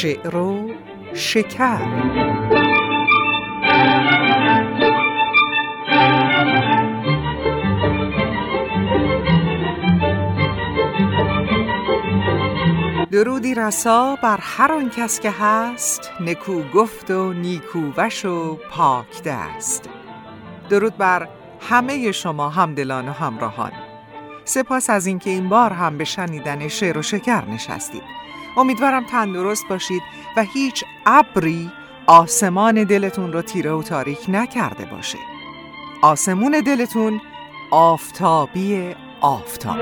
شعر و شکر. درودی رسا بر هر آن کس که هست نکو گفت و نیکو وش و پاک دست. درود بر همه شما همدلان و همراهان. سپاس از اینکه این بار هم به شنیدن شعر و شکر نشستید. امیدوارم تندرست باشید و هیچ ابری آسمان دلتون رو تیره و تاریک نکرده باشه. آسمون دلتون آفتابی آفتابی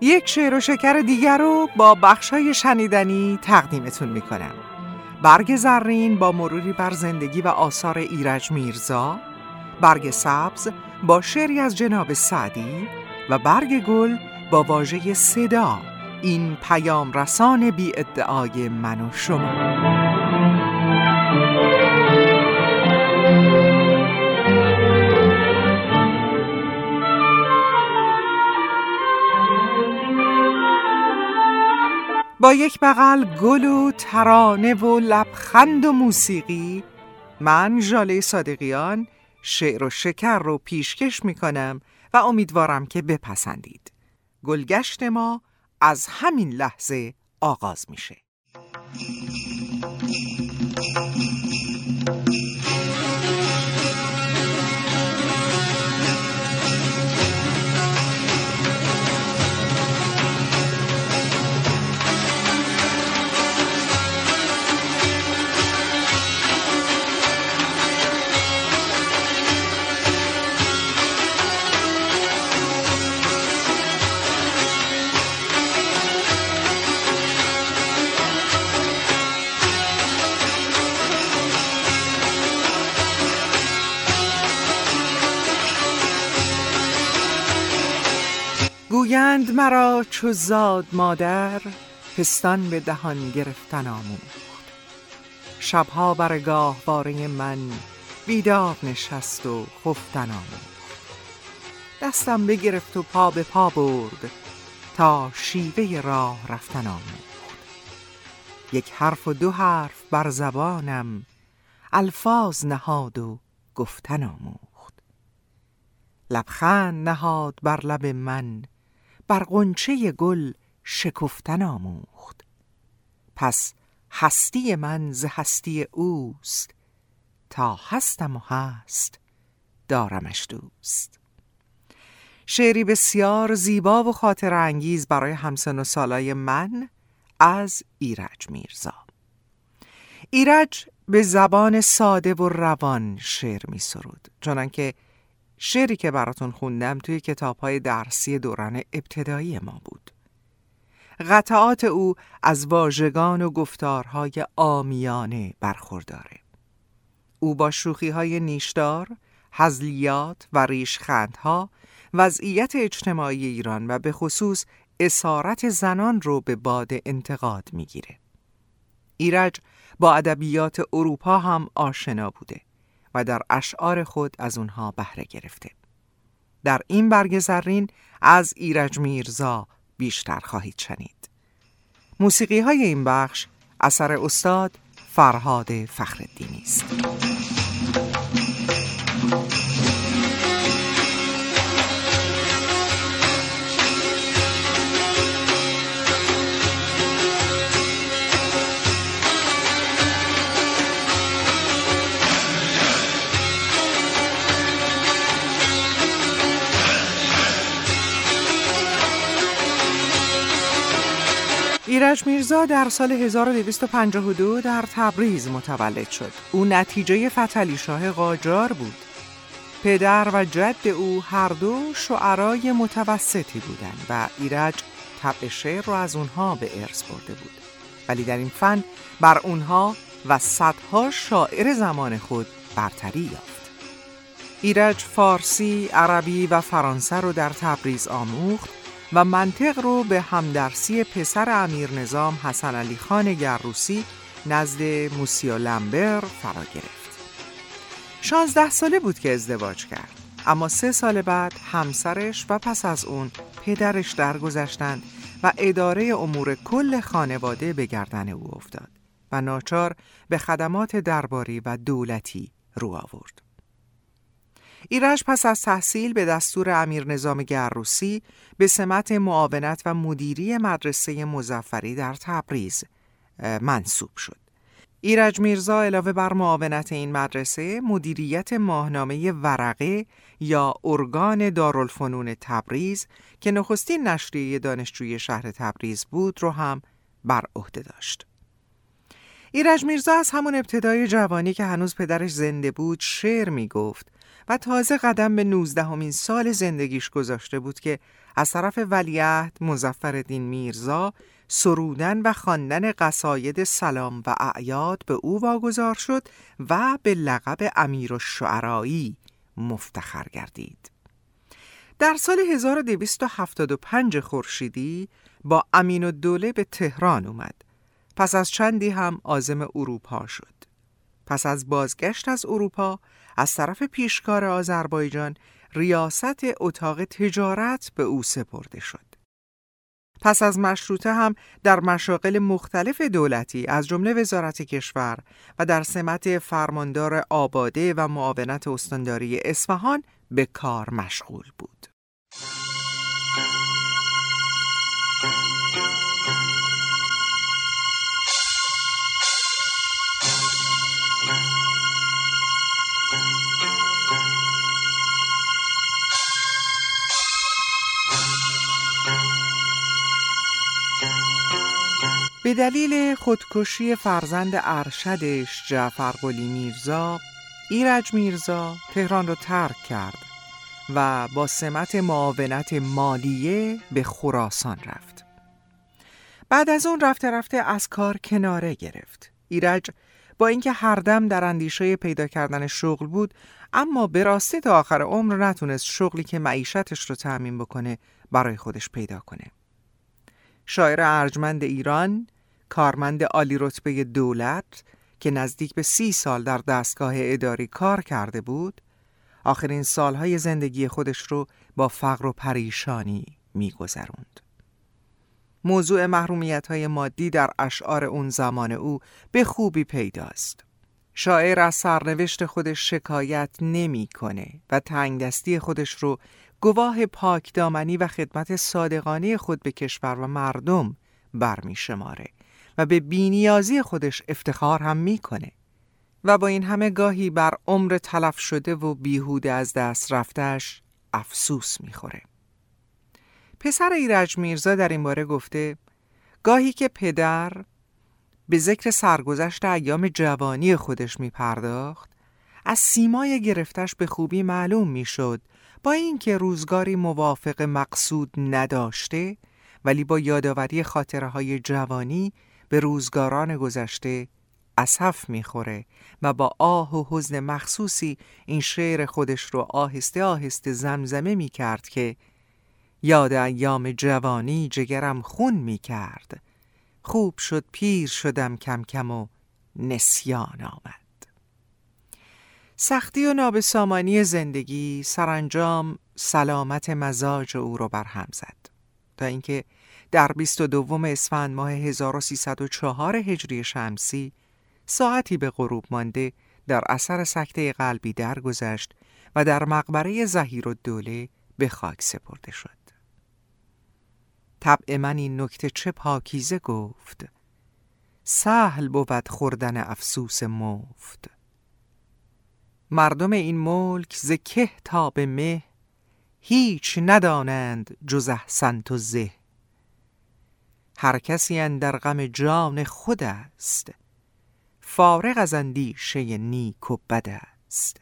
یک شعر و شکر دیگر رو با بخشای شنیدنی تقدیمتون می‌کنم. برگ زرین با مروری بر زندگی و آثار ایرج میرزا برگ سبز با شعری از جناب سعدی و برگ گل با واژه صدا این پیام رسان بی ادعای من و شما. با یک بغل گل و ترانه و لبخند و موسیقی من ژاله صادقیان شعر و شکر رو پیشکش می کنم و امیدوارم که بپسندید. گلگشت ما از همین لحظه آغاز میشه. گویند مرا چو زاد مادر پستان به دهان گرفتن آموخت. شبها بر گاهواره من بیدار نشست و خفتن آموخت. دستم بگرفت و پا به پا برد تا شیوه راه رفتن آموخت. یک حرف و دو حرف بر زبانم الفاظ نهاد و گفتن آموخت. لبخند نهاد بر لب من بر قنچه گل شکفتن آموخت. پس هستی من ز هستی اوست تا هستم و هست دارمش دوست. شعری بسیار زیبا و خاطر انگیز برای همسن و سالای من از ایرج میرزا. ایرج به زبان ساده و روان شعر می سرود چنانکه شعری که براتون خوندم توی کتاب های درسی دوران ابتدایی ما بود. قطعات او از واژگان و گفتارهای آمیانه برخورداره. او با شوخی های نیشدار، حزلیات و ریشخندها وضعیت اجتماعی ایران و به خصوص اسارت زنان رو به باد انتقاد می‌گیره. ایرج با ادبیات اروپا هم آشنا بوده. و در اشعار خود از اونها بهره گرفته. در این برگ زرین از ایرج میرزا بیشتر خواهید شنید. موسیقی های این بخش اثر استاد فرهاد فخردینی است. ایرج میرزا در سال 1252 در تبریز متولد شد. او نتیجه فتلی شاه قاجار بود. پدر و جد او هر دو شعرای متوسطی بودند و ایرج طبع شعر را از اونها به ارث برده بود. ولی در این فن بر اونها و صدها شاعر زمان خود برتری یافت. ایرج فارسی، عربی و فرانسه رو در تبریز آموخت و منطق رو به همدرسی پسر امیر نظام حسن علی خان گروسی نزد موسیا لمبر فرا گرفت. شانزده ساله بود که ازدواج کرد اما سه سال بعد همسرش و پس از اون پدرش درگذشتند و اداره امور کل خانواده به گردن او افتاد و ناچار به خدمات درباری و دولتی رو آورد. ایرج پس از تحصیل به دستور امیر نظام گروسی به سمت معاونت و مدیری مدرسه مزفری در تبریز منصوب شد. ایرج میرزا علاوه بر معاونت این مدرسه مدیریت ماهنامه ورقه یا ارگان دارالفنون تبریز که نخستین نشریه دانشجوی شهر تبریز بود رو هم بر عهده داشت. ایرج میرزا از همون ابتدای جوانی که هنوز پدرش زنده بود شعر می گفت و تازه قدم به نوزدهمین سال زندگیش گذاشته بود که از طرف ولیعهد مزفردین میرزا سرودن و خواندن قصاید سلام و اعیاد به او واگذار شد و به لقب امیر و شعرایی مفتخر گردید. در سال 1275 خورشیدی با امین الدوله به تهران اومد. پس از چندی هم عازم اروپا شد. پس از بازگشت از اروپا از طرف پیشکار آذربایجان ریاست اتاق تجارت به او سپرده شد. پس از مشروطه هم در مشاغل مختلف دولتی از جمله وزارت کشور و در سمت فرماندار آباده و معاونت استانداری اصفهان به کار مشغول بود. به دلیل خودکشی فرزند ارشدش جعفر قلی میرزا ایرج میرزا تهران را ترک کرد و با سمت معاونت مالیه به خراسان رفت. بعد از اون رفته رفته از کار کناره گرفت. ایرج با اینکه هر دم در اندیشه پیدا کردن شغل بود اما به راستی تا آخر عمر نتونست شغلی که معیشتش رو تأمین بکنه برای خودش پیدا کنه. شاعر ارجمند ایران کارمند عالی رتبه دولت که نزدیک به سی سال در دستگاه اداری کار کرده بود آخرین سالهای زندگی خودش رو با فقر و پریشانی میگذروند. موضوع محرومیت های مادی در اشعار اون زمان او به خوبی پیداست. شاعر از سرنوشت خودش شکایت نمی‌کنه و تنگ دستی خودش رو گواه پاکدامنی و خدمت صادقانه خود به کشور و مردم برمی شماره و به بینیازی خودش افتخار هم می‌کنه و با این همه گاهی بر عمر تلف شده و بیهوده از دست رفتش افسوس می‌خوره. پسر ایرج میرزا در این باره گفته گاهی که پدر به ذکر سرگذشت ایام جوانی خودش می پرداخت از سیمای گرفتش به خوبی معلوم می‌شد با اینکه روزگاری موافق مقصود نداشته ولی با یادآوری خاطره های جوانی به روزگاران گذشته اصف می‌خوره و با آه و حزن مخصوصی این شعر خودش رو آهسته آهسته زمزمه می‌کرد که یاد ایام جوانی جگرم خون می‌کرد. خوب شد پیر شدم کم کم و نسیان آمد. سختی و نابسامانی زندگی سرانجام سلامت مزاج او رو برهم زد. تا اینکه در 22 اسفند ماه 1304 هجری شمسی ساعتی به غروب مانده در اثر سکته قلبی درگذشت و در مقبره زهیر و دوله به خاک سپرده شد. طبع من این نکته چه پاکیزه گفت؟ سهل بود خوردن افسوس مفت. مردم این ملک ز که تا به مه هیچ ندانند جز احسنت و زه. هر کسی در غم جان خود است. فارغ از اندیشه نیک و بد است.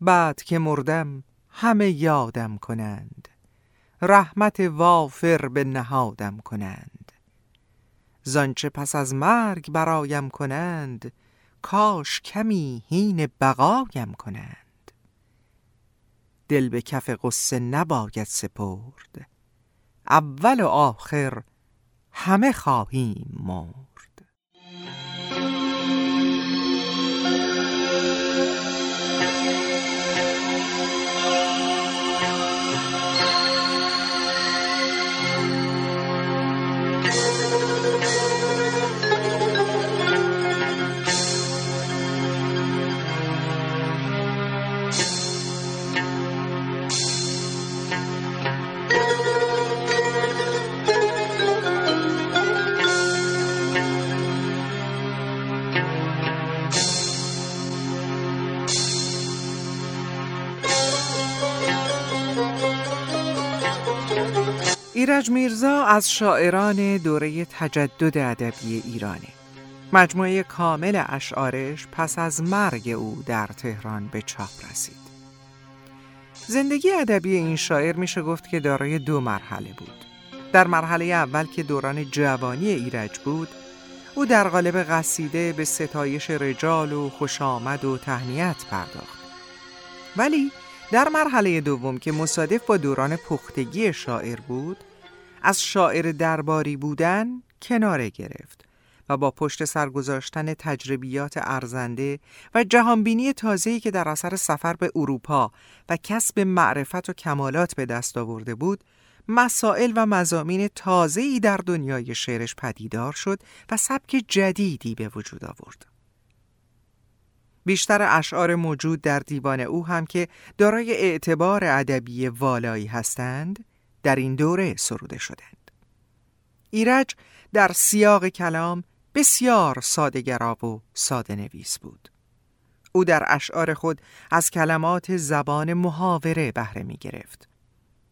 بعد که مردم همه یادم کنند رحمت وافر به نهادم کنند. زانچه پس از مرگ برایم کنند کاش کمی هین بقایم کنند. دل به کف قصه نباید سپرد. اول و آخر همه خواهیم مرد ایرج میرزا از شاعران دوره تجدد ادبی ایرانه. مجموعه کامل اشعارش پس از مرگ او در تهران به چاپ رسید. زندگی ادبی این شاعر میشه گفت که دارای دو مرحله بود. در مرحله اول که دوران جوانی ایرج بود، او در قالب قصیده به ستایش رجال و خوشامد و تهنیت پرداخت. ولی در مرحله دوم که مصادف با دوران پختگی شاعر بود از شاعر درباری بودن کناره گرفت و با پشت سر گذاشتن تجربیات ارزنده و جهانبینی تازه‌ای که در اثر سفر به اروپا و کسب معرفت و کمالات به دست آورده بود مسائل و مزامین تازه‌ای در دنیای شعرش پدیدار شد و سبک جدیدی به وجود آورد. بیشتر اشعار موجود در دیوان او هم که دارای اعتبار ادبی والایی هستند در این دوره سروده شدند. ایرج در سیاق کلام بسیار سادگرا و ساده نویس بود. او در اشعار خود از کلمات زبان محاوره بهره می گرفت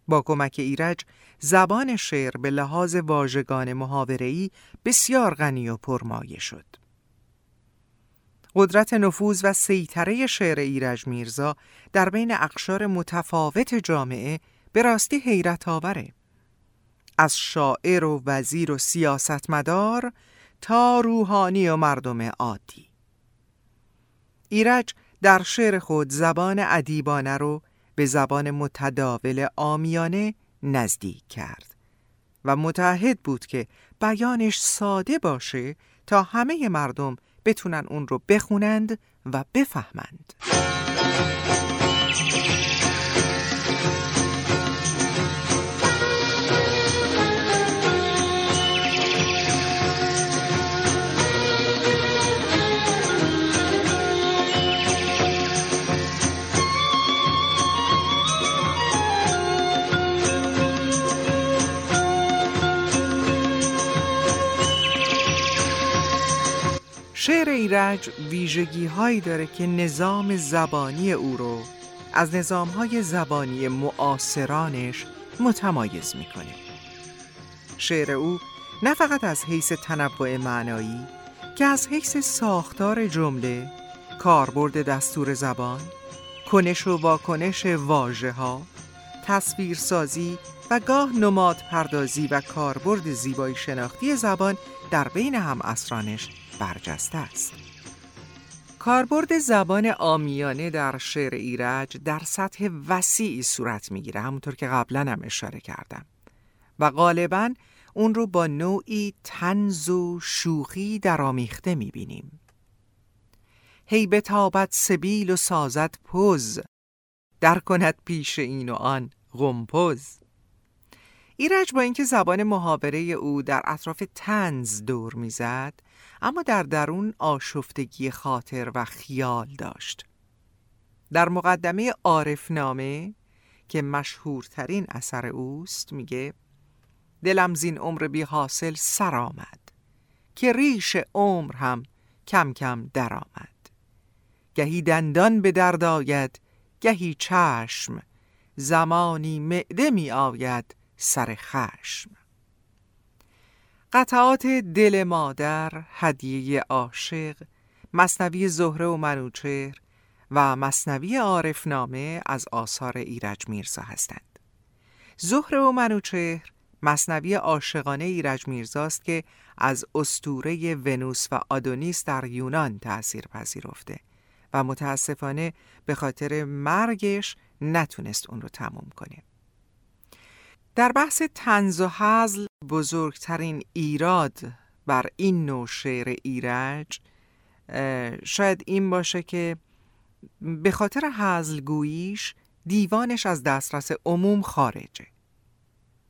با کمک ایرج زبان شعر به لحاظ واژگان محاوره‌ای بسیار غنی و پرمایه شد. قدرت نفوذ و سیطره شعر ایرج میرزا در بین اقشار متفاوت جامعه به راستی حیرت آوره. از شاعر و وزیر و سیاستمدار تا روحانی و مردم عادی. ایرج در شعر خود زبان ادیبانه رو به زبان متداول آمیانه نزدیک کرد و متحد بود که بیانش ساده باشه تا همه مردم بتونن اون رو بخونند و بفهمند شعر ایرج ویژگی هایی داره که نظام زبانی او رو از نظام های زبانی معاصرانش متمایز می‌کنه. شعر او نه فقط از حیث تنوع معنایی که از حیث ساختار جمله، کاربرد دستور زبان، کنش و واکنش واژه ها، تصویرسازی و گاه نماد پردازی و کاربرد زیبایی شناختی زبان در بین هم اسرانش برجسته است. کاربرد زبان آمیانه در شعر ایرج در سطح وسیعی صورت می‌گیره همونطور که قبلا هم اشاره کردم و غالبا اون رو با نوعی تنز و شوخی درآمیخته می‌بینیم. هی بتابت سبیل و سازد پوز در کند پیش این و آن غمپز ایرج با اینکه زبان محاوره او در اطراف تنز دور می‌زد اما در درون آشفتگی خاطر و خیال داشت. در مقدمه عارفنامه که مشهورترین اثر اوست میگه دلم زین عمر بی حاصل سر آمد که ریش عمر هم کم کم درآمد گهی دندان به درد آید گهی چشم زمانی معده می آید سر خشم. قطعات دل مادر، هدیه عاشق، مصنوی زهره و منوچهر و مصنوی عارفنامه از آثار ایرج میرزا هستند. زهره و منوچهر مصنوی عاشقانه ایرج میرزاست که از استوره ونوس و آدونیس در یونان تأثیر پذیرفته و متاسفانه به خاطر مرگش نتونست اون رو تموم کنه. در بحث تنز و حزل بزرگترین ایراد بر این نوع شعر ایرج شاید این باشه که به خاطر گوییش دیوانش از دسترس عموم خارجه.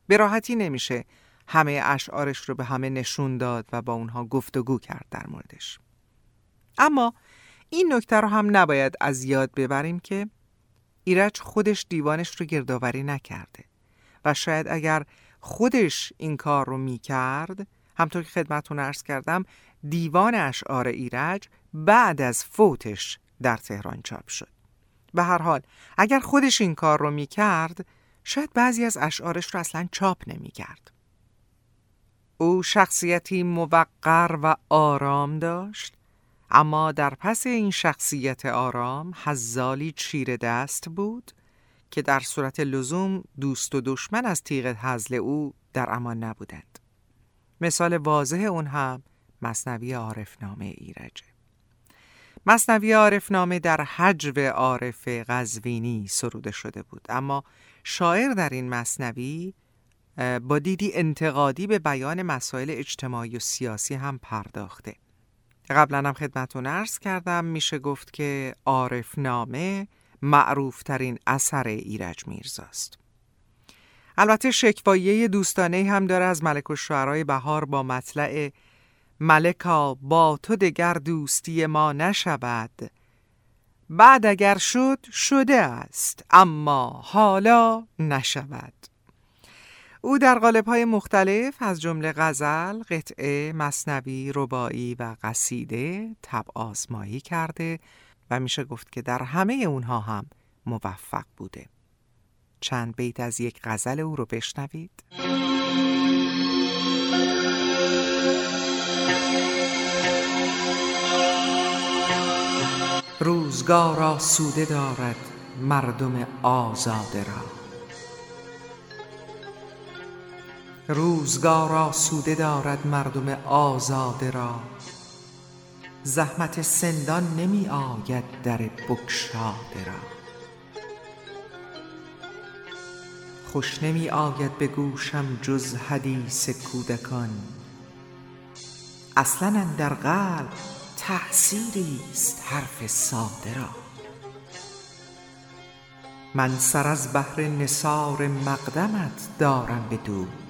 به راحتی نمیشه همه اشعارش رو به همه نشون داد و با اونها گفتگو کرد در موردش. اما این نکته رو هم نباید از یاد ببریم که ایرج خودش دیوانش رو گردآوری نکرده. و شاید اگر خودش این کار رو می کرد همطور که خدمتون ارز کردم دیوان اشعار ایرج بعد از فوتش در تهران چاپ شد به هر حال اگر خودش این کار رو می کرد شاید بعضی از اشعارش رو اصلا چاپ نمی‌کرد. او شخصیتی موقر و آرام داشت اما در پس این شخصیت آرام حزالی چیره دست بود که در صورت لزوم دوست و دشمن از تیغ حزل او در امان نبودند. مثال واضح اون هم مصنوی عارفنامه ایرجه. مصنوی عارفنامه در حجو عارف قزوینی سروده شده بود اما شاعر در این مصنوی با دیدی انتقادی به بیان مسائل اجتماعی و سیاسی هم پرداخته قبلا هم خدمتون ارز کردم میشه گفت که عارفنامه معروف ترین اثر ایرج میرزاست البته شکوایه دوستانه هم داره از ملک و شعرهای بهار با مطلع ملکا با تو دگر دوستی ما نشود بعد اگر شد شده است اما حالا نشود. او در های مختلف از جمله غزل، قطعه، مصنوی، ربایی و قصیده تب آزمایی کرده و میشه گفت که در همه اونها هم موفق بوده. چند بیت از یک غزل او رو بشنوید. روزگار آسوده دارد مردم آزاده را روزگار آسوده دارد مردم آزاده را زحمت سندان نمی آید در بکشاده را. خوش نمی آید به گوشم جز حدیث کودکان. اصلا در قلب تأثیری است حرف ساده را. من سر از بحر نثار مقدمت دارم به دوش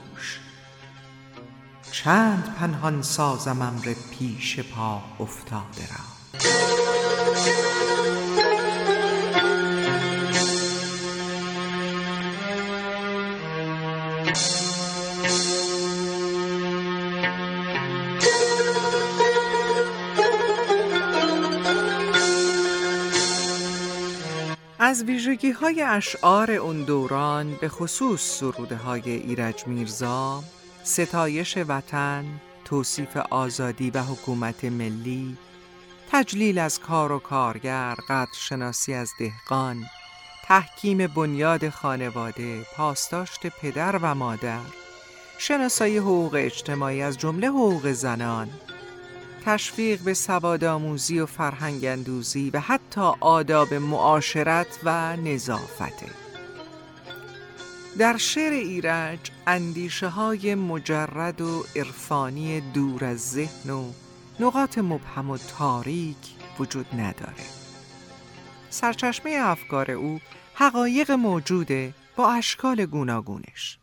چند پنهان سازم امر پیش پا افتاده را. از ویژگی های اشعار اون دوران به خصوص سروده های ایرج میرزا ستایش وطن، توصیف آزادی و حکومت ملی، تجلیل از کار و کارگر، قدر شناسی از دهقان، تحکیم بنیاد خانواده، پاسداشت پدر و مادر، شناسایی حقوق اجتماعی از جمله حقوق زنان، تشویق به سوادآموزی و فرهنگ اندوزی و حتی آداب معاشرت و نظافته. در شعر ایرج اندیشه های مجرد و عرفانی دور از ذهن و نقاط مبهم و تاریک وجود نداره. سرچشمه افکار او حقایق موجوده با اشکال گوناگونش.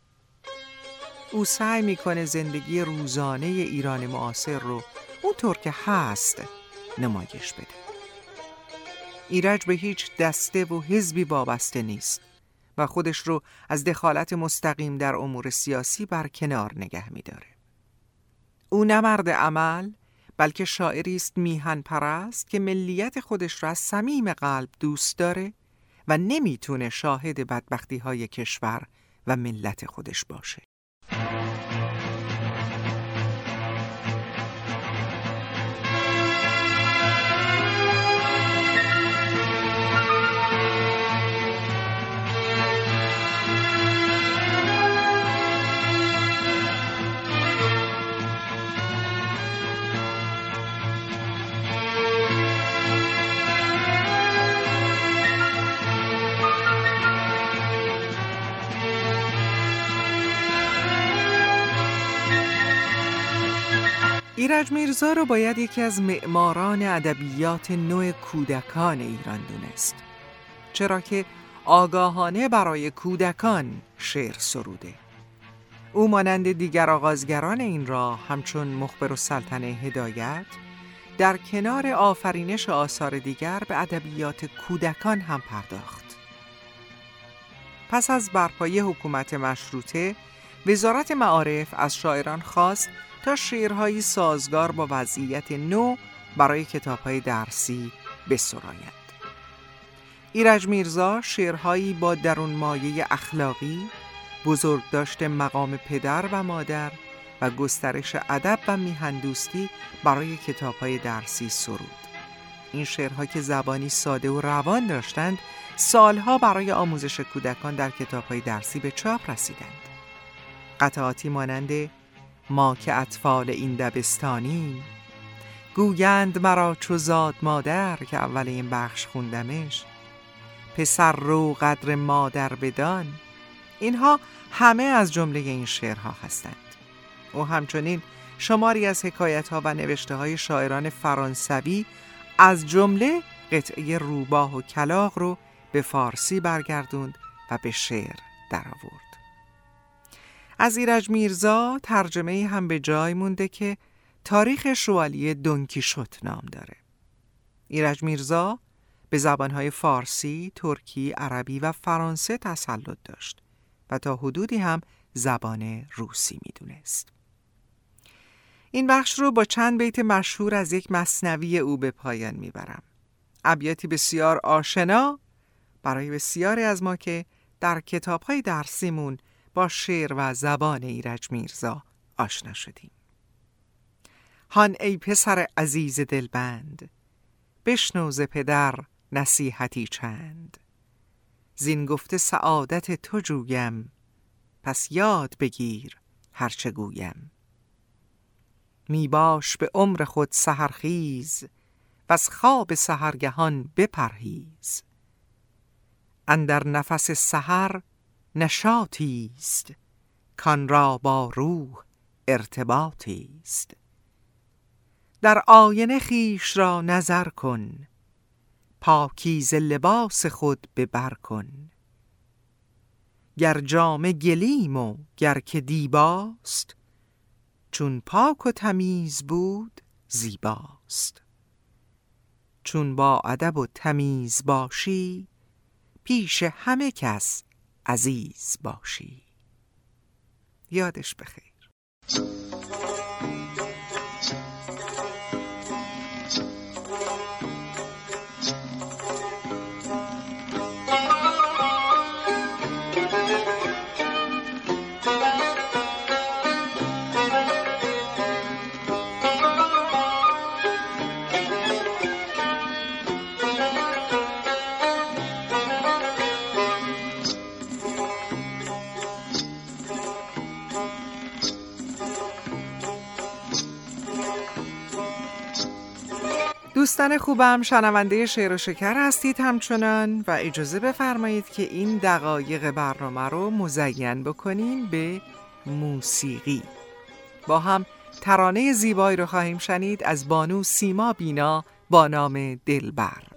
او سعی می‌کنه زندگی روزانه ایران معاصر رو اونطور که هست نمایش بده. ایرج به هیچ دسته و حزبی وابسته نیست. و خودش رو از دخالت مستقیم در امور سیاسی بر کنار نگه میداره. او نه مرد عمل بلکه شاعری است میهن پرست که ملیت خودش را از صمیم قلب دوست داره و نمی‌تونه شاهد بدبختی های کشور و ملت خودش باشه. ایرج میرزا رو باید یکی از معماران ادبیات نوع کودکان ایران دونست. چرا که آگاهانه برای کودکان شعر سروده. او مانند دیگر آغازگران این را همچون مخبر و سلطنه هدایت در کنار آفرینش آثار دیگر به ادبیات کودکان هم پرداخت. پس از برپایی حکومت مشروطه وزارت معارف از شاعران خواست شعرهایی سازگار با وضعیت نو برای کتابهای درسی بسرایند. ایرج میرزا شعرهایی با درون مایه اخلاقی بزرگ داشته مقام پدر و مادر و گسترش ادب و میهندوستی برای کتابهای درسی سرود این شعرها که زبانی ساده و روان داشتند سالها برای آموزش کودکان در کتابهای درسی به چاپ رسیدند قطعاتی مانند ما که اطفال این دبستانی گویند مرا چو زاد مادر که اول این بخش خوندمش. پسر رو قدر مادر بدان. اینها همه از جمله این شعرها هستند. او همچنین شماری از حکایت ها و نوشته های شاعران فرانسوی از جمله قطعه روباه و کلاغ رو به فارسی برگردوند و به شعر درآورد. از ایرج میرزا ترجمه هم به جای مونده که تاریخ شوالیه دونکیشوت نام داره. ایرج میرزا به زبانهای فارسی، ترکی، عربی و فرانسه تسلط داشت و تا حدودی هم زبان روسی می‌دونست. این بخش رو با چند بیت مشهور از یک مصنوی او به پایان می‌برم. ابیاتی بسیار آشنا برای بسیاری از ما که در کتابهای درسیمون با شعر و زبان ایرج میرزا آشنا شدیم. هان ای پسر عزیز دلبند بشنو ز پدر نصیحتی چند. زین گفته سعادت تو جویم پس یاد بگیر هرچه گویم. می باش به عمر خود سهرخیز و از خواب سهرگهان بپرهیز. اندر نفس سحر نشاطی است کان را با روح ارتباطی است در آینه خیش را نظر کن پاکیز لباس خود ببر کن. گر جام گلیم و گر که دیباست چون پاک و تمیز بود زیباست. چون با ادب و تمیز باشی پیش همه کس عزیز باشی. یادش بخیر. دوستان خوبم شنونده شعر و شکر هستید همچنان و اجازه بفرمایید که این دقایق برنامه رو مزین بکنیم به موسیقی. با هم ترانه زیبایی رو خواهیم شنید از بانو سیما بینا با نام دلبر.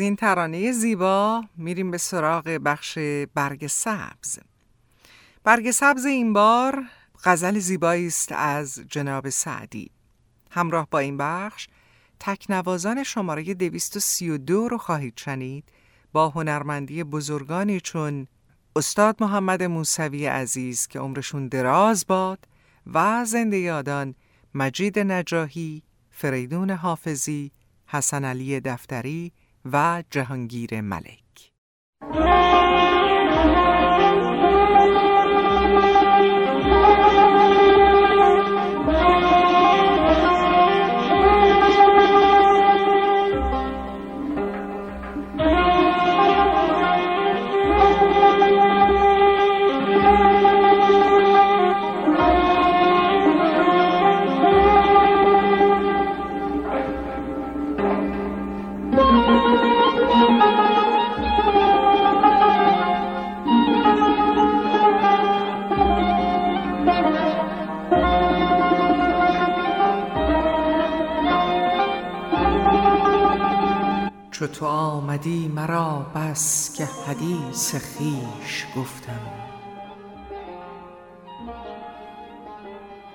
این ترانه زیبا میریم به سراغ بخش برگ سبز. برگ سبز این بار غزل زیبایی است از جناب سعدی. همراه با این بخش تکنوازان شماره 232 رو خواهید شنید با هنرمندی بزرگانی چون استاد محمد موسوی عزیز که عمرشون دراز باد و زنده یادان مجید نجاهی، فریدون حافظی، حسن علی دفتری و جهانگیر ملک. چو تو آمدی مرا بس که حدیث خیش گفتم.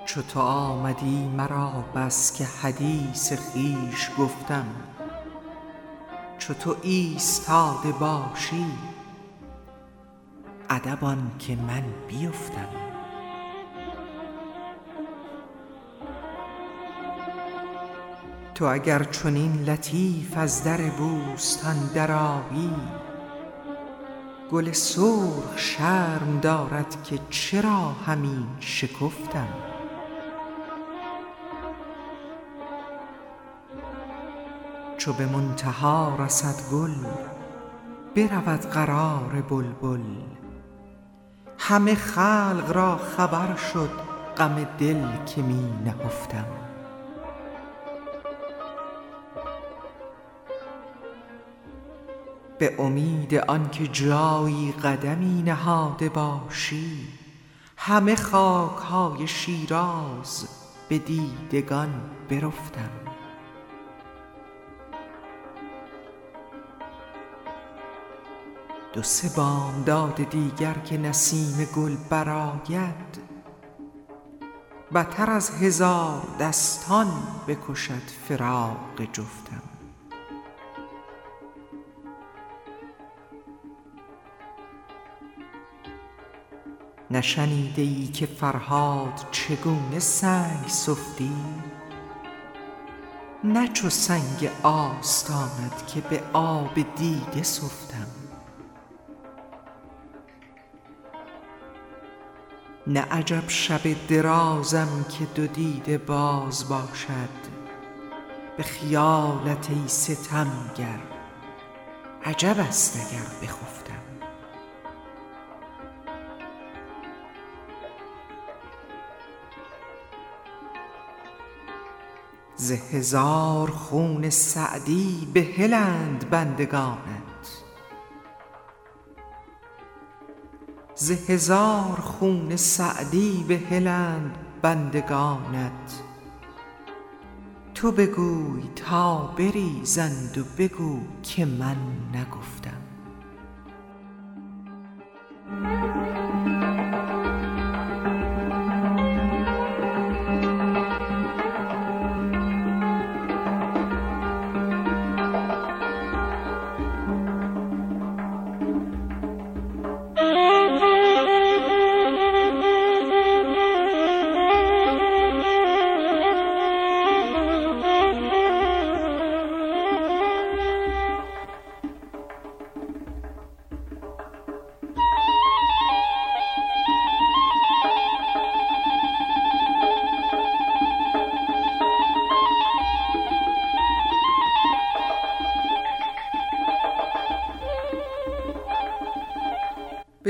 چو تو آمدی مرا بس که حدیث خیش گفتم. چو تو ایستاده باشی ادب که من بیفتم. تو اگر چنین لطیف از در بوستان درآیی گل سرخ شرم دارد که چرا همین شکفتم؟ چو به منتها رسد گل برود قرار بلبل. همه خلق را خبر شد غم دل که می نهفتم. به امید آنکه جایی قدمی نهاده باشی همه خاک های شیراز به دیدگان برفتم. دو سه بامداد دیگر که نسیم گل برآید بتر از هزار دستان بکشد فراق جفتم. نشنیده ای که فرهاد چگونه سنگ سفتی؟ نه چو سنگ آستانت که به آب دیده سفتم. نه عجب شب درازم که دو دیده باز باشد. به خیالت ای ستمگر عجب است اگر بخفتم. ز هزار خون سعدی بهلند بندگانت. ز هزار خون سعدی بهلند بندگانت. تو بگوی تا بریزند و بگو که من نگفتم.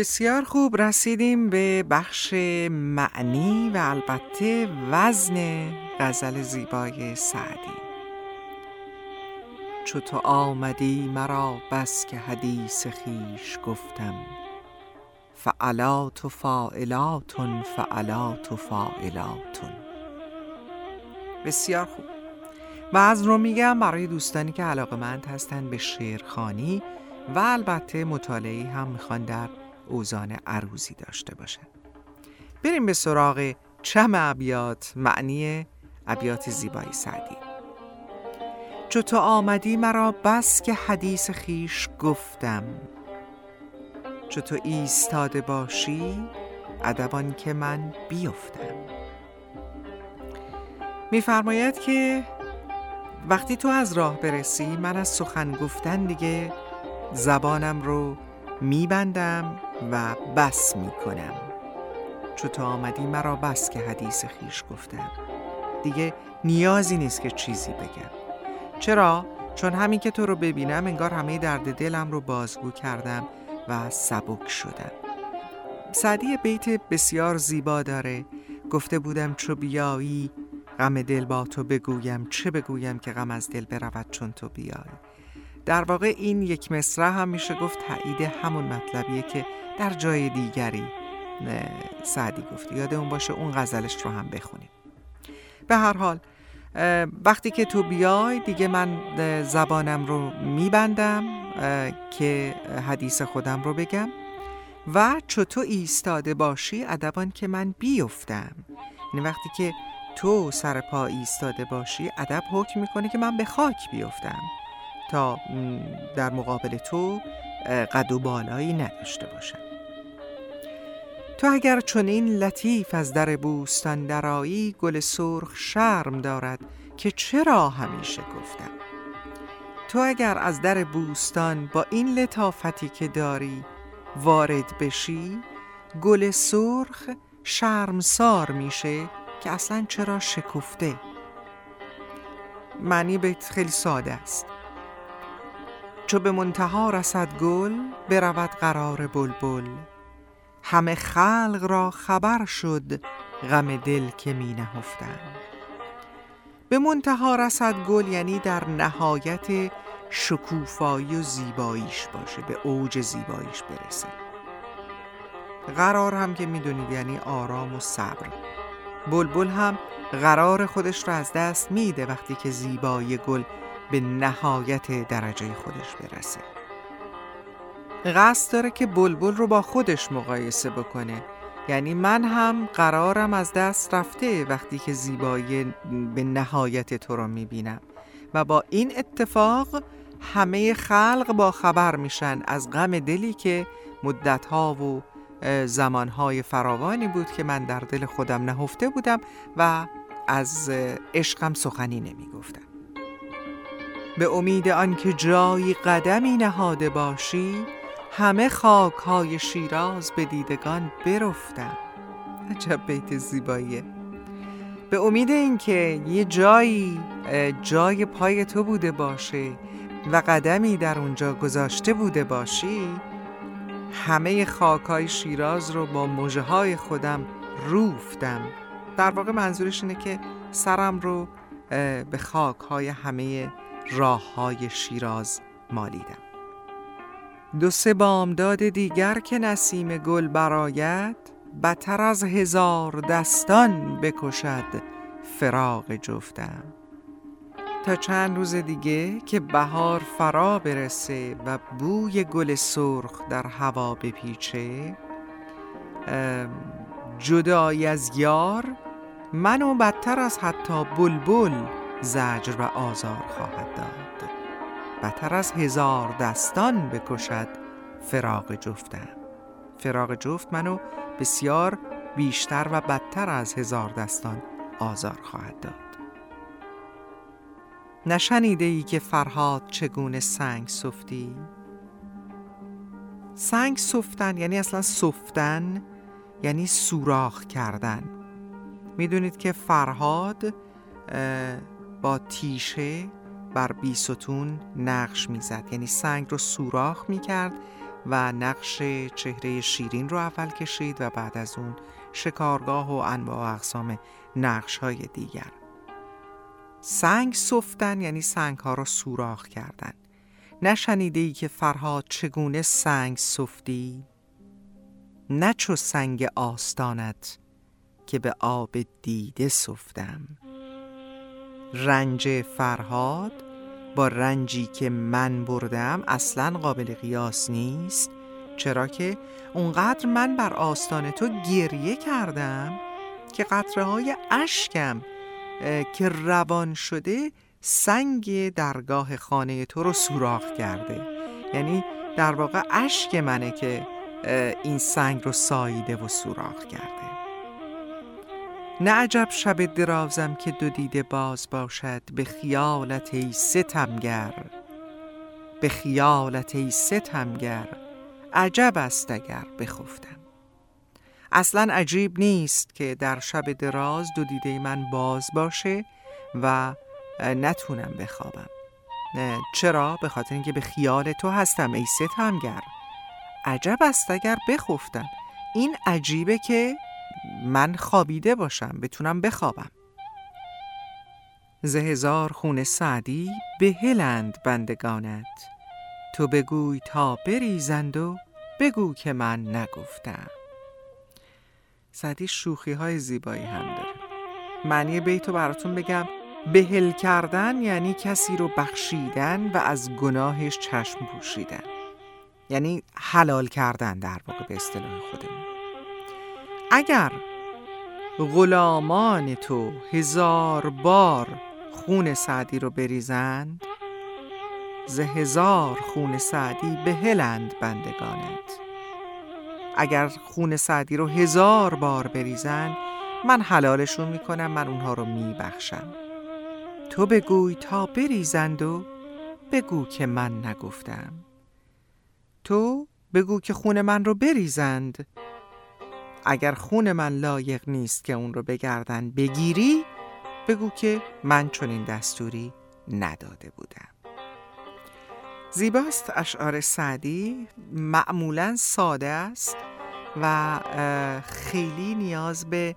بسیار خوب رسیدیم به بخش معنی و البته وزن غزل زیبای سعدی. چو تو آمدی مرا بس که حدیث خیش گفتم. فعلات و فاعلاتون فعلات و فاعلاتون بسیار خوب. و از رو میگم برای دوستانی که علاقمند هستند به شعرخانی و البته مطالعه هم می‌خوان در اوزان عروزی داشته باشن بریم به سراغ چم ابیات معنی ابیات زیبای سعدی. چو تو آمدی مرا بس که حدیث خیش گفتم. چو تو ایستاده باشی ادبان که من بیفتم. میفرماید که وقتی تو از راه برسی من از سخن گفتن دیگه زبانم رو میبندم. و بس می‌کنم. چو تو آمدی مرا بس که حدیث خیش گفتم. دیگه نیازی نیست که چیزی بگم. چرا؟ چون همین که تو رو ببینم انگار همه درد دلم رو بازگو کردم و سبک شدم. سعدی بیت بسیار زیبا داره. گفته بودم چو بیایی غم دل با تو بگویم چه بگویم که غم از دل برود چون تو بیایی. در واقع این یک مصرع هم میشه گفت تایید همون مطلبیه که در جای دیگری سعدی گفته یاد اون باشه اون غزلش رو هم بخونیم. به هر حال وقتی که تو بیای دیگه من زبانم رو میبندم که حدیث خودم رو بگم. و تو ایستاده باشی ادبان که من بیفتم. یعنی وقتی که تو سر پا ایستاده باشی ادب حکم می‌کنه که من به خاک بیفتم. تا در مقابل تو قد و بالایی نداشته باشم. تو اگر چنین لطیف از در بوستان درایی گل سرخ شرم دارد که چرا همیشه گفتم. تو اگر از در بوستان با این لطافتی که داری وارد بشی گل سرخ شرمسار میشه که اصلا چرا شکفته. معنی بیت خیلی ساده است. چو به منتها رسد گل برود قرار بلبل. همه خلق را خبر شد غم دل که می نهفتم به منتها رسد گل یعنی در نهایت شکوفایی و زیباییش باشه به اوج زیباییش برسه. قرار هم که می‌دونید یعنی آرام و صبر. بلبل هم قرار خودش را از دست میده. وقتی که زیبایی گل به نهایت درجه خودش برسه. قصد داره که بلبل رو با خودش مقایسه بکنه. یعنی من هم قرارم از دست رفته وقتی که زیبایی به نهایت تو رو می‌بینم. و با این اتفاق همه خلق با خبر میشن از غم دلی که مدتها و زمانهای فراوانی بود که من در دل خودم نهفته بودم و از عشقم سخنی نمی گفتم به امید آنکه جایی قدمی نهاده باشی همه خاک های شیراز به دیدگان برفتم عجب بیت زیباییه. به امید اینکه یه جایی جای پای تو بوده باشه و قدمی در اونجا گذاشته بوده باشی همه خاکای شیراز رو با موجه های خودم روفتم. در واقع منظورش اینه که سرم رو به خاک های همه راه های شیراز مالیدم. دو سه بامداد دیگر که نسیم گل براید بتر از هزار دستان بکشد فراق جفتم. تا چند روز دیگه که بهار فرا برسه و بوی گل سرخ در هوا بپیچه جدای از یار منو بدتر از حتی بلبل زجر و آزار خواهد داد. بدتر از هزار دستان بکشد فراق جفتم فراق جفت منو بسیار بیشتر و بدتر از هزار دستان آزار خواهد داد. نشنیده ای که فرهاد چگونه سنگ سفتی؟ سنگ سفتن یعنی اصلا سفتن یعنی سوراخ کردن. می‌دونید که فرهاد با تیشه بر بیستون نقش می‌زد. یعنی سنگ رو سوراخ می‌کرد و نقش چهره شیرین رو اول کشید و بعد از اون شکارگاه و انواع و اقسام نقش های دیگر. سنگ سفتن یعنی سنگ ها را سوراخ کردن. نشنیده ای که فرهاد چگونه سنگ سفتی؟ نه چو سنگ آستانت که به آب دیده سفتم. رنج فرهاد با رنجی که من بردم اصلا قابل قیاس نیست. چرا که اونقدر من بر آستان تو گریه کردم که قطره های اشکم که روان شده سنگ درگاه خانه تو رو سوراخ کرده. یعنی در واقع اشک منه که این سنگ رو ساییده و سوراخ کرده. نه عجب شب درازم که دو دیده باز باشد به خیالت ای ستمگر. به خیالت ای ستمگر عجب است اگر بخفتم. اصلا عجیب نیست که در شب دراز دو دیده من باز باشه و نتونم بخوابم. چرا؟ به خاطر اینکه به خیال تو هستم ای ستمگر. عجب است اگر بخفتم. این عجیبه که من خوابیده باشم بتونم بخوابم. زهزار خون سعدی هلند بندگانت. تو بگوی تا بریزند و بگو که من نگفتم. سعدی شوخی های زیبایی هم داره. معنی بیتو براتون بگم. بهل کردن یعنی کسی رو بخشیدن و از گناهش چشم پوشیدن. یعنی حلال کردن در واقع به اصطلاح خودمون. اگر غلامان تو هزار بار خون سعدی رو بریزند ز هزار خون سعدی به هلند بندگانت. اگر خون سعدی رو هزار بار بریزن من حلالشون می‌کنم من اونها رو میبخشم. تو بگوی تا بریزند و بگو که من نگفتم. تو بگو که خون من رو بریزند. اگر خون من لایق نیست که اون رو بگردن بگیری بگو که من چنین دستوری نداده بودم. زیباست اشعار سعدی. معمولا ساده است و خیلی نیاز به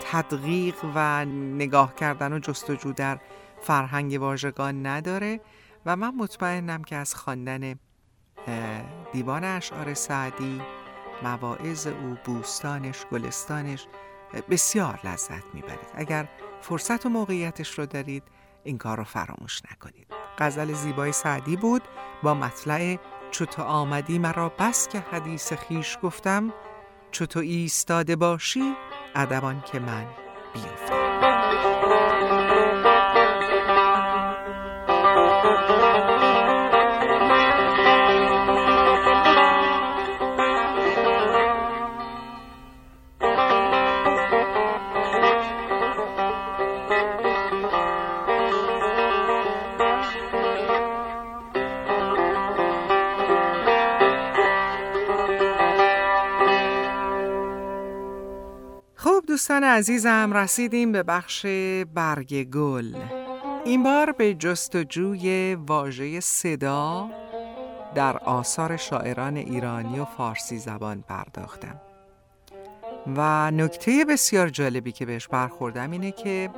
تدقیق و نگاه کردن و جستجو در فرهنگ واژگان نداره و من مطمئنم که از خواندن دیوان اشعار سعدی مواعظ او بوستانش گلستانش بسیار لذت می‌برید. اگر فرصت و موقعیتش رو دارید این کار رو فراموش نکنید. غزل زیبای سعدی بود. با مطلع چو آمدی مرا بس که حدیث خیش گفتم چو تو ایستاده باشی ادبان که من بیفتم. دوستان عزیزم رسیدیم به بخش برگ گل. این بار به جستجوی واژه صدا در آثار شاعران ایرانی و فارسی زبان پرداختم. و نکته بسیار جالبی که بهش برخوردم اینه که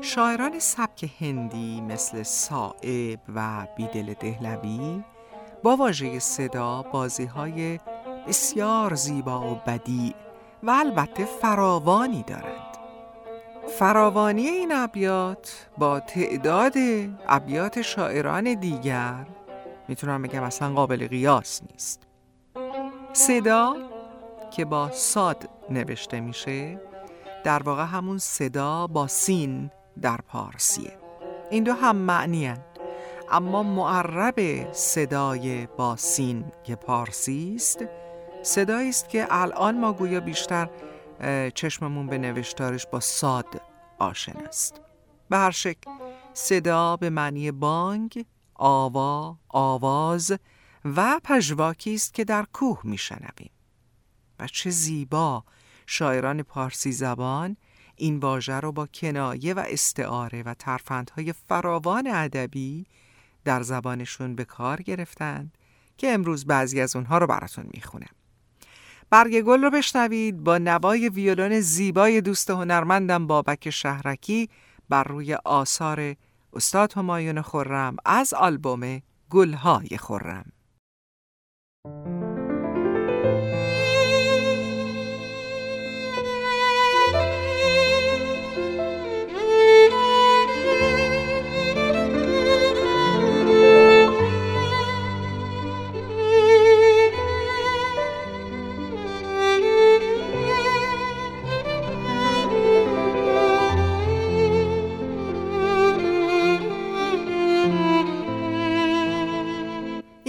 شاعران سبک هندی مثل صائب و بیدل دهلوی با واژه صدا بازی های بسیار زیبا و بدیع و البته فراوانی دارند. فراوانی این ابیات با تعداد ابیات شاعران دیگر می‌تونم بگم اصلا قابل قیاس نیست. صدا که با ساد نوشته میشه در واقع همون صدا با سین در پارسیه. این دو هم معنی اما معرب صدای با سین که پارسی است صدایی است که الان ما گویا بیشتر چشممون به نوشتارش با ساد آشن است. به هر شکل صدا به معنی بانگ آوا آواز و پژواکی است که در کوه میشنویم. و چه زیبا! شاعران پارسی زبان این واژه رو با کنایه و استعاره و ترفندهای فراوان ادبی در زبانشون به کار گرفتند که امروز بعضی از اونها رو براتون می‌خونم. برگ گل رو بشنوید با نوای ویولون زیبای دوست هنرمندم بابک شهرکی بر روی آثار استاد همایون خورم از آلبوم گلهای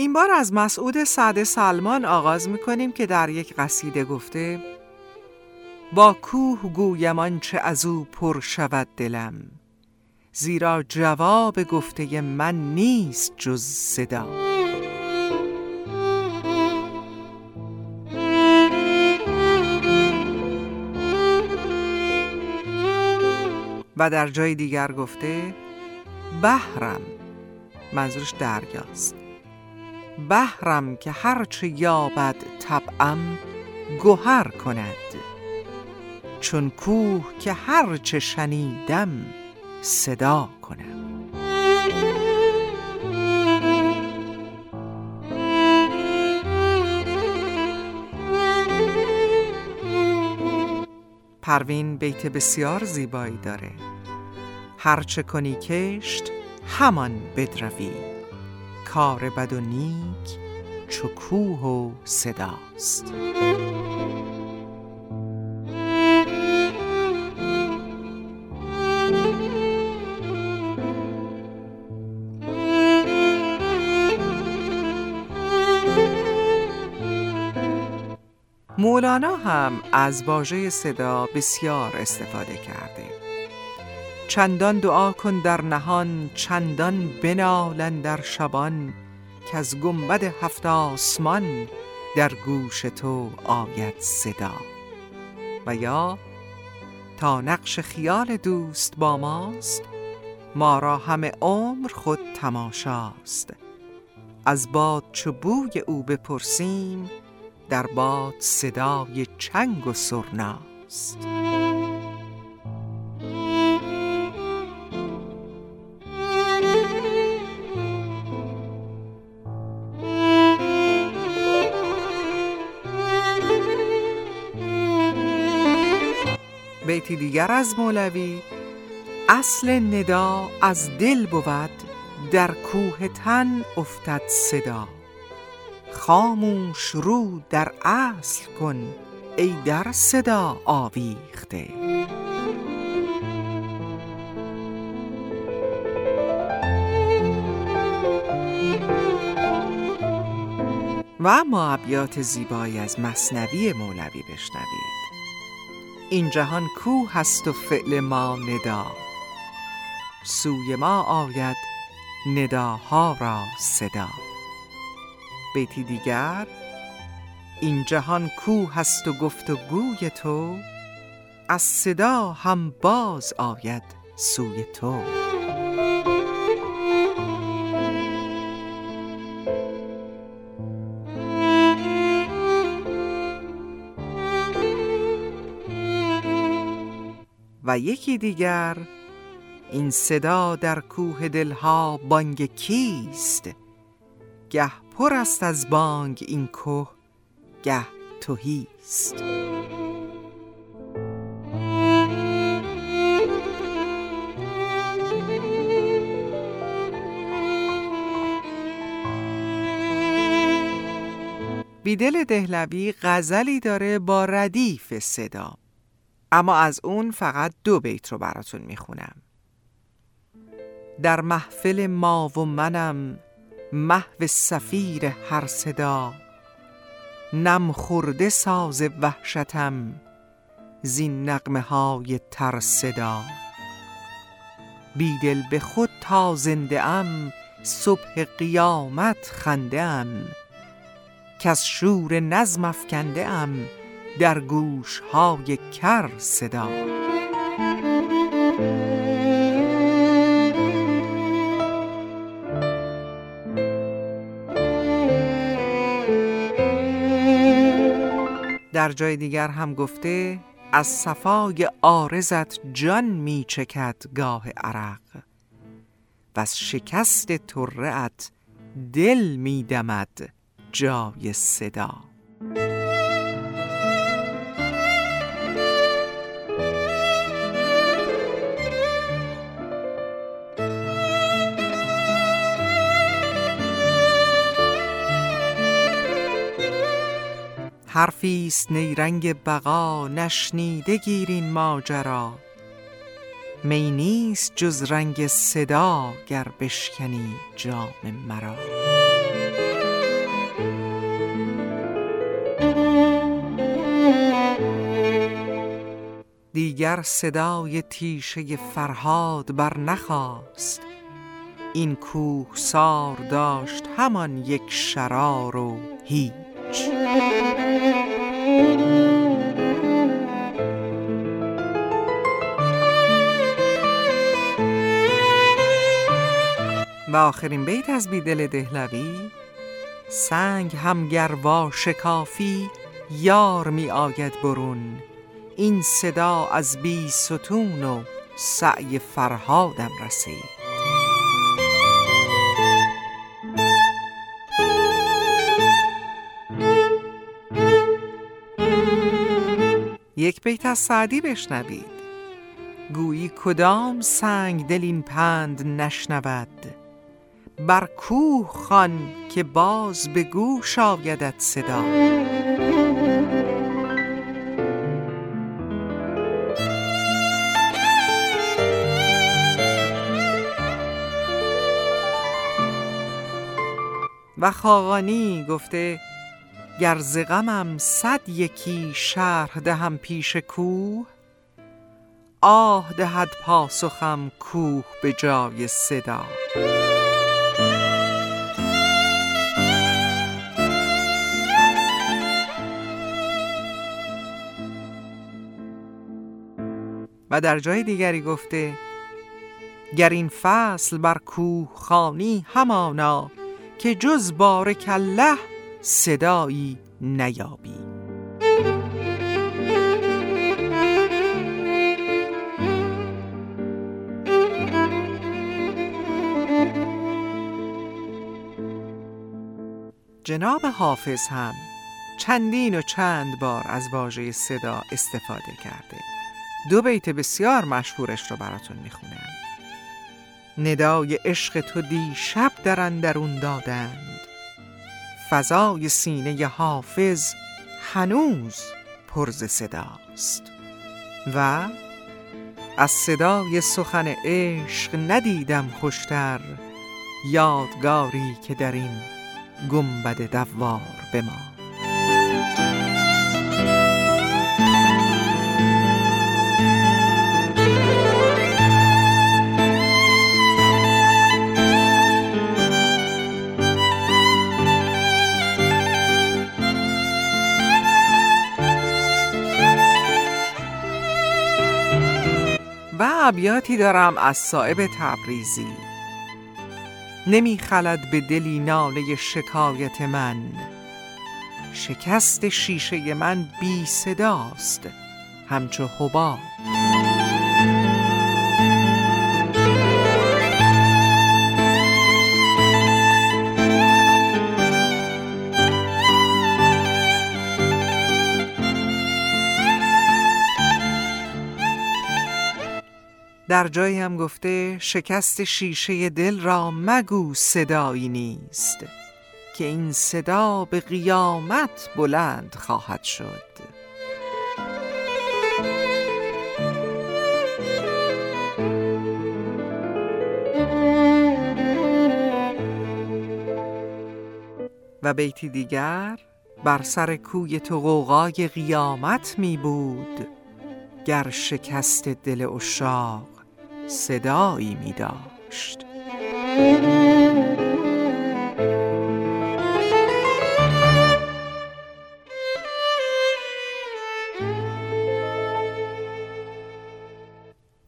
خورم بار از مسعود سعد سلمان آغاز می‌کنیم که در یک قصیده گفته با کوه گویم چه از او پر شود دلم زیرا جواب گفته من نیست جز صدا. و در جای دیگر گفته بهرم منظورش دریاست بهرم که هرچه یابد طبعم گوهر کند. چون کوه که هرچه شنیدم صدا کنم پروین بیت بسیار زیبایی داره. هرچه کنی کشت همان بدروی. کار بد و نیک چکوه و صداست. مولانا هم از واژه صدا بسیار استفاده کرده. چندان دعا کن در نهان چندان بنالن در شبان که از گنبد هفت آسمان در گوش تو آید صدا. و یا تا نقش خیال دوست با ماست ما را همه عمر خود تماشاست. از باد چو بوی او بپرسیم در باد صدای چنگ و سرناست. دیگر از مولوی اصل ندا از دل بود در کوه تن افتد صدا. خاموش رو در اصل کن ای در صدا آویخته. و اما ابیات زیبایی از مصنوی مولوی بشنوید. این جهان کو هست و فعل ما ندا. سوی ما آید نداها را صدا. بیتی دیگر این جهان کو هست و گفت و گوی تو از صدا هم باز آید سوی تو. یکی دیگر. این صدا در کوه دلها بانگ کیست؟ گه پر است از بانگ این کوه گه توهیست بیدل دهلوی غزلی داره با ردیف صدا. اما از اون فقط دو بیت رو براتون می‌خونم. در محفل ما و منم محو سفیر هر صدا نم خورده ساز وحشتم زین نقمه های تر صدا. بیدل به خود تا زنده ام صبح قیامت خنده ام از شور نظم افکنده ام در گوش های کر صدا. در جای دیگر هم گفته از صفای آرزت جان می چکد گاه عرق. و از شکست ترعت دل می دمد جای صدا. حرفی است نیرنگ بقا نشنیده گیرین ماجرا. می نیست جز رنگ صدا گر بشکنی جام مرا. دیگر صدای تیشه فرهاد بر نخواست. این کوه سار داشت همان یک شرار و هیچ. آخرین بیت از بیدل دهلوی سنگ هم گروا شکافی یار می آید برون. این صدا از بی ستون و سعی فرهادم رسید. یک بیت از سعدی بشنوید. گویی کدام سنگ دل این پند نشنود؟ بر کوه خان که باز به گوش آیدت صدا. و خاقانی گفته گر ز غمم صد یکی شرح دهم پیش کوه آه دهد پاسخم کوه به جای صدا. و در جای دیگری گفته گر این فصل بر کوه خانی همانا که جز بارک الله صدایی نیابی. جناب حافظ هم چندین و چند بار از واژه صدا استفاده کرده. دو بیت بسیار مشهورش رو براتون می‌خونم. ندای عشق تو دیشب در اندرون دادند. فضای سینه حافظ هنوز پرز صداست. و از صدای سخن عشق ندیدم خوشتر یادگاری که در این گنبد دوار بمان ابیاتی دارم از صاحب تبریزی. نمی خلد به دلی ناله شکایت من. شکست شیشه من بی صداست همچو حباب. در جایی هم گفته شکست شیشه دل را مگو صدایی نیست که این صدا به قیامت بلند خواهد شد. و بیتی دیگر بر سر کوی تو غوغای قیامت می بود گر شکست دل اشاق صدایی می داشت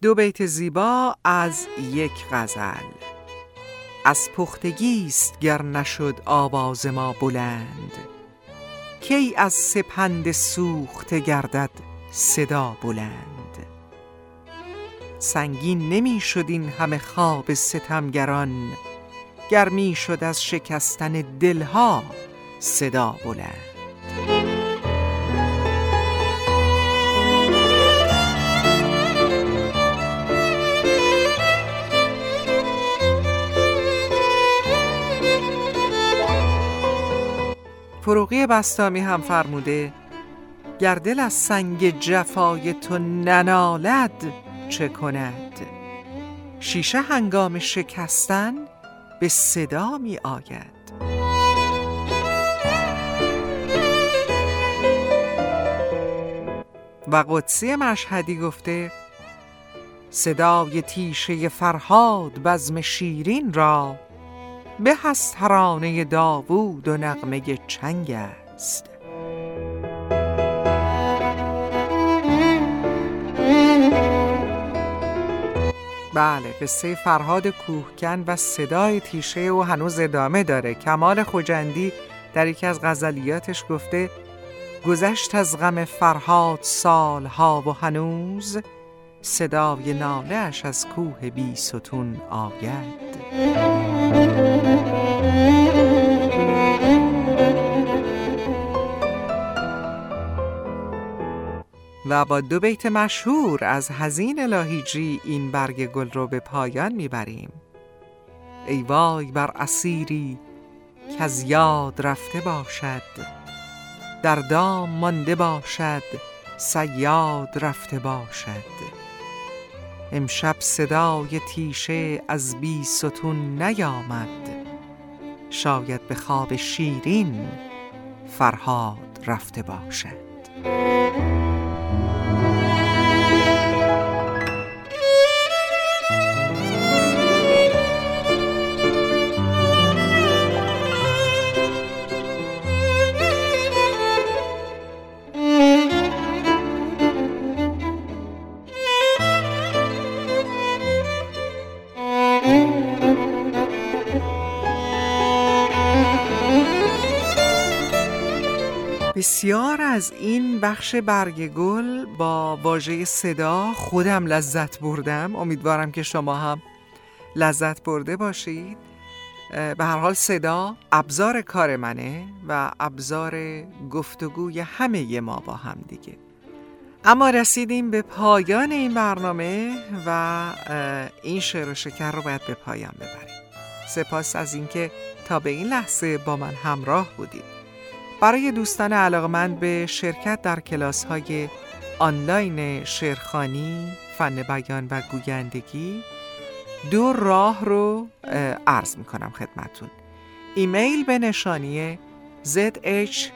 دو بیت زیبا از یک غزل. از پختگی است گر نشد آواز ما بلند. کی از سپند سوخته گردد صدا بلند. سنگین نمی شد این همه خواب ستمگران. گرمی شد از شکستن دلها. صدا بلند. فروغی بستامی هم فرموده گردل از سنگ جفای تو ننالد چه کند. شیشه هنگام شکستن به صدا می آید. و قدسی مشهدی گفته صدای تیشه فرهاد بزم شیرین را به از ترانه داوود و نغمه چنگ است. بله قصه فرهاد کوهکن و صدای تیشه او هنوز ادامه داره. کمال خوجندی در یکی از غزلیاتش گفته گذشت از غم فرهاد سالها و هنوز صدای نالش از کوه بی ستون آید. و با دو بیت مشهور از هزین لاهیجی این برگ گل رو به پایان می‌بریم. ای وای بر اسیری که از یاد رفته باشد در دام مانده باشد سیاد رفته باشد. امشب صدای تیشه از بی ستون نیامد. شاید به خواب شیرین فرهاد رفته باشد. بسیار از این بخش برگ گل با واژه صدا خودم لذت بردم. امیدوارم که شما هم لذت برده باشید. به هر حال صدا ابزار کار منه و ابزار گفتگوی همه ما با هم دیگه. اما رسیدیم به پایان این برنامه و این شعر و شکر رو باید به پایان ببریم. سپاس از اینکه تا به این لحظه با من همراه بودید. برای دوستان علاقمند به شرکت در کلاس های آنلاین شعرخانی، فن بیان و گویندگی دو راه رو عرض می کنم خدمتون. ایمیل به نشانی zhale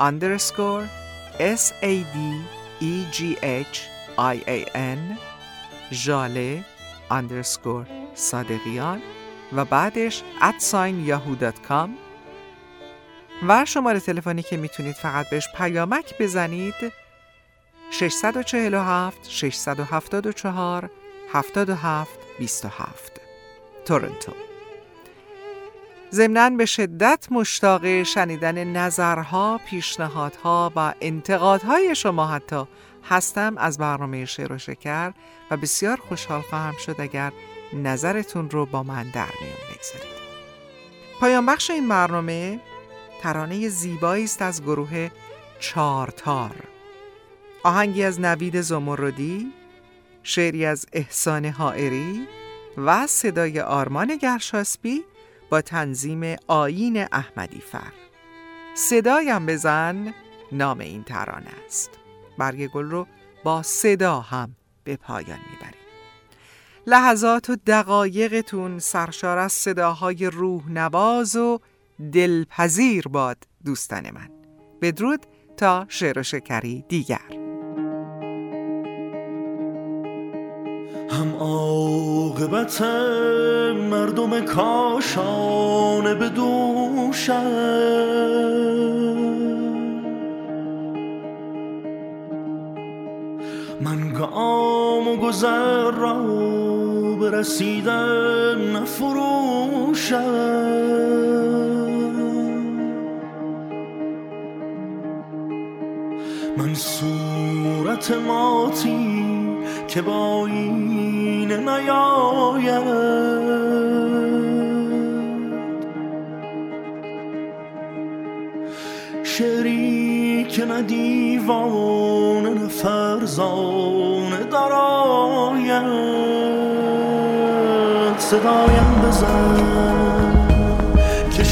underscore sadeghian جاله underscore صادقیان و بعدش ادساین و شماره تلفنی که می‌تونید فقط بهش پیامک بزنید 647 674 77 27 تورنتو. ضمناً به شدت مشتاق شنیدن نظرها، پیشنهادها و انتقادهای شما حتی هستم از برنامه شعر و شکر و بسیار خوشحال خواهم شد اگر نظرتون رو با من در میون بگذارید. پایان بخش این برنامه ترانه زیبایی است از گروه چارتار. آهنگی از نوید زمردی شعری از احسان حائری و صدای آرمان گرشاسبی با تنظیم آین احمدی فر. صدایم بزن نام این ترانه است. برگ گل رو با صدا هم به پایان می‌بریم. لحظات و دقایقتون سرشار از صداهای روح نواز و دلپذیر باد دوستان من. بدرود تا شعر و شکری دیگر. هم عاقبت مردم کاشانه به من گام و گذر را به رسیدن فرو من صورت ماتی که با این نیاید. شری که نه دیوان نه فرزان صدایم بزن که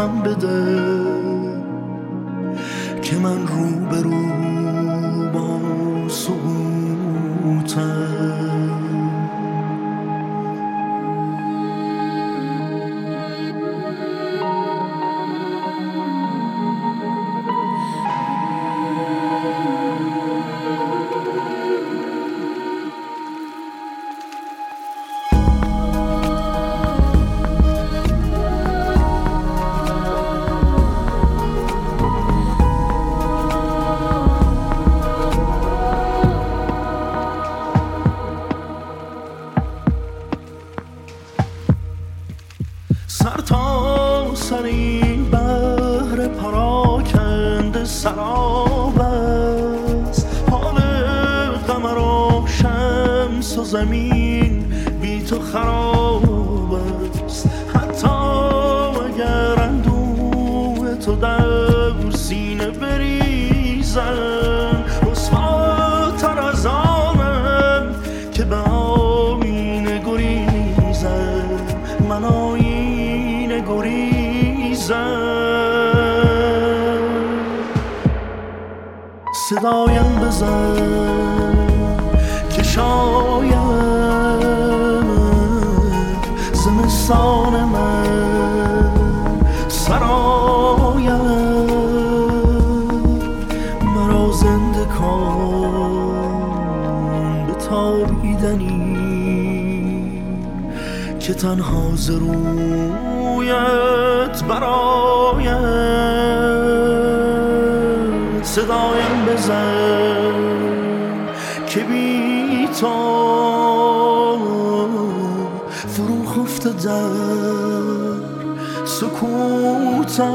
نجاتم بده که زمین بی تو خراب است. حتی اگر اندوه تو در سینه بریزم. رسواتر از آنم که به آینه گریزم. من آینه گریزم. صدایم بزن. زمستان من سراید مرا زنده کن به تابیدنی که تنها ز رویت براید صدایم بزن. در سکوتم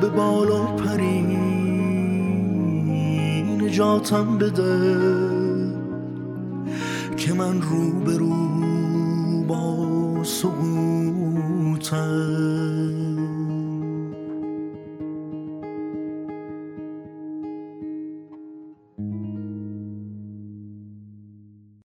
به بالا پری نجاتم بده.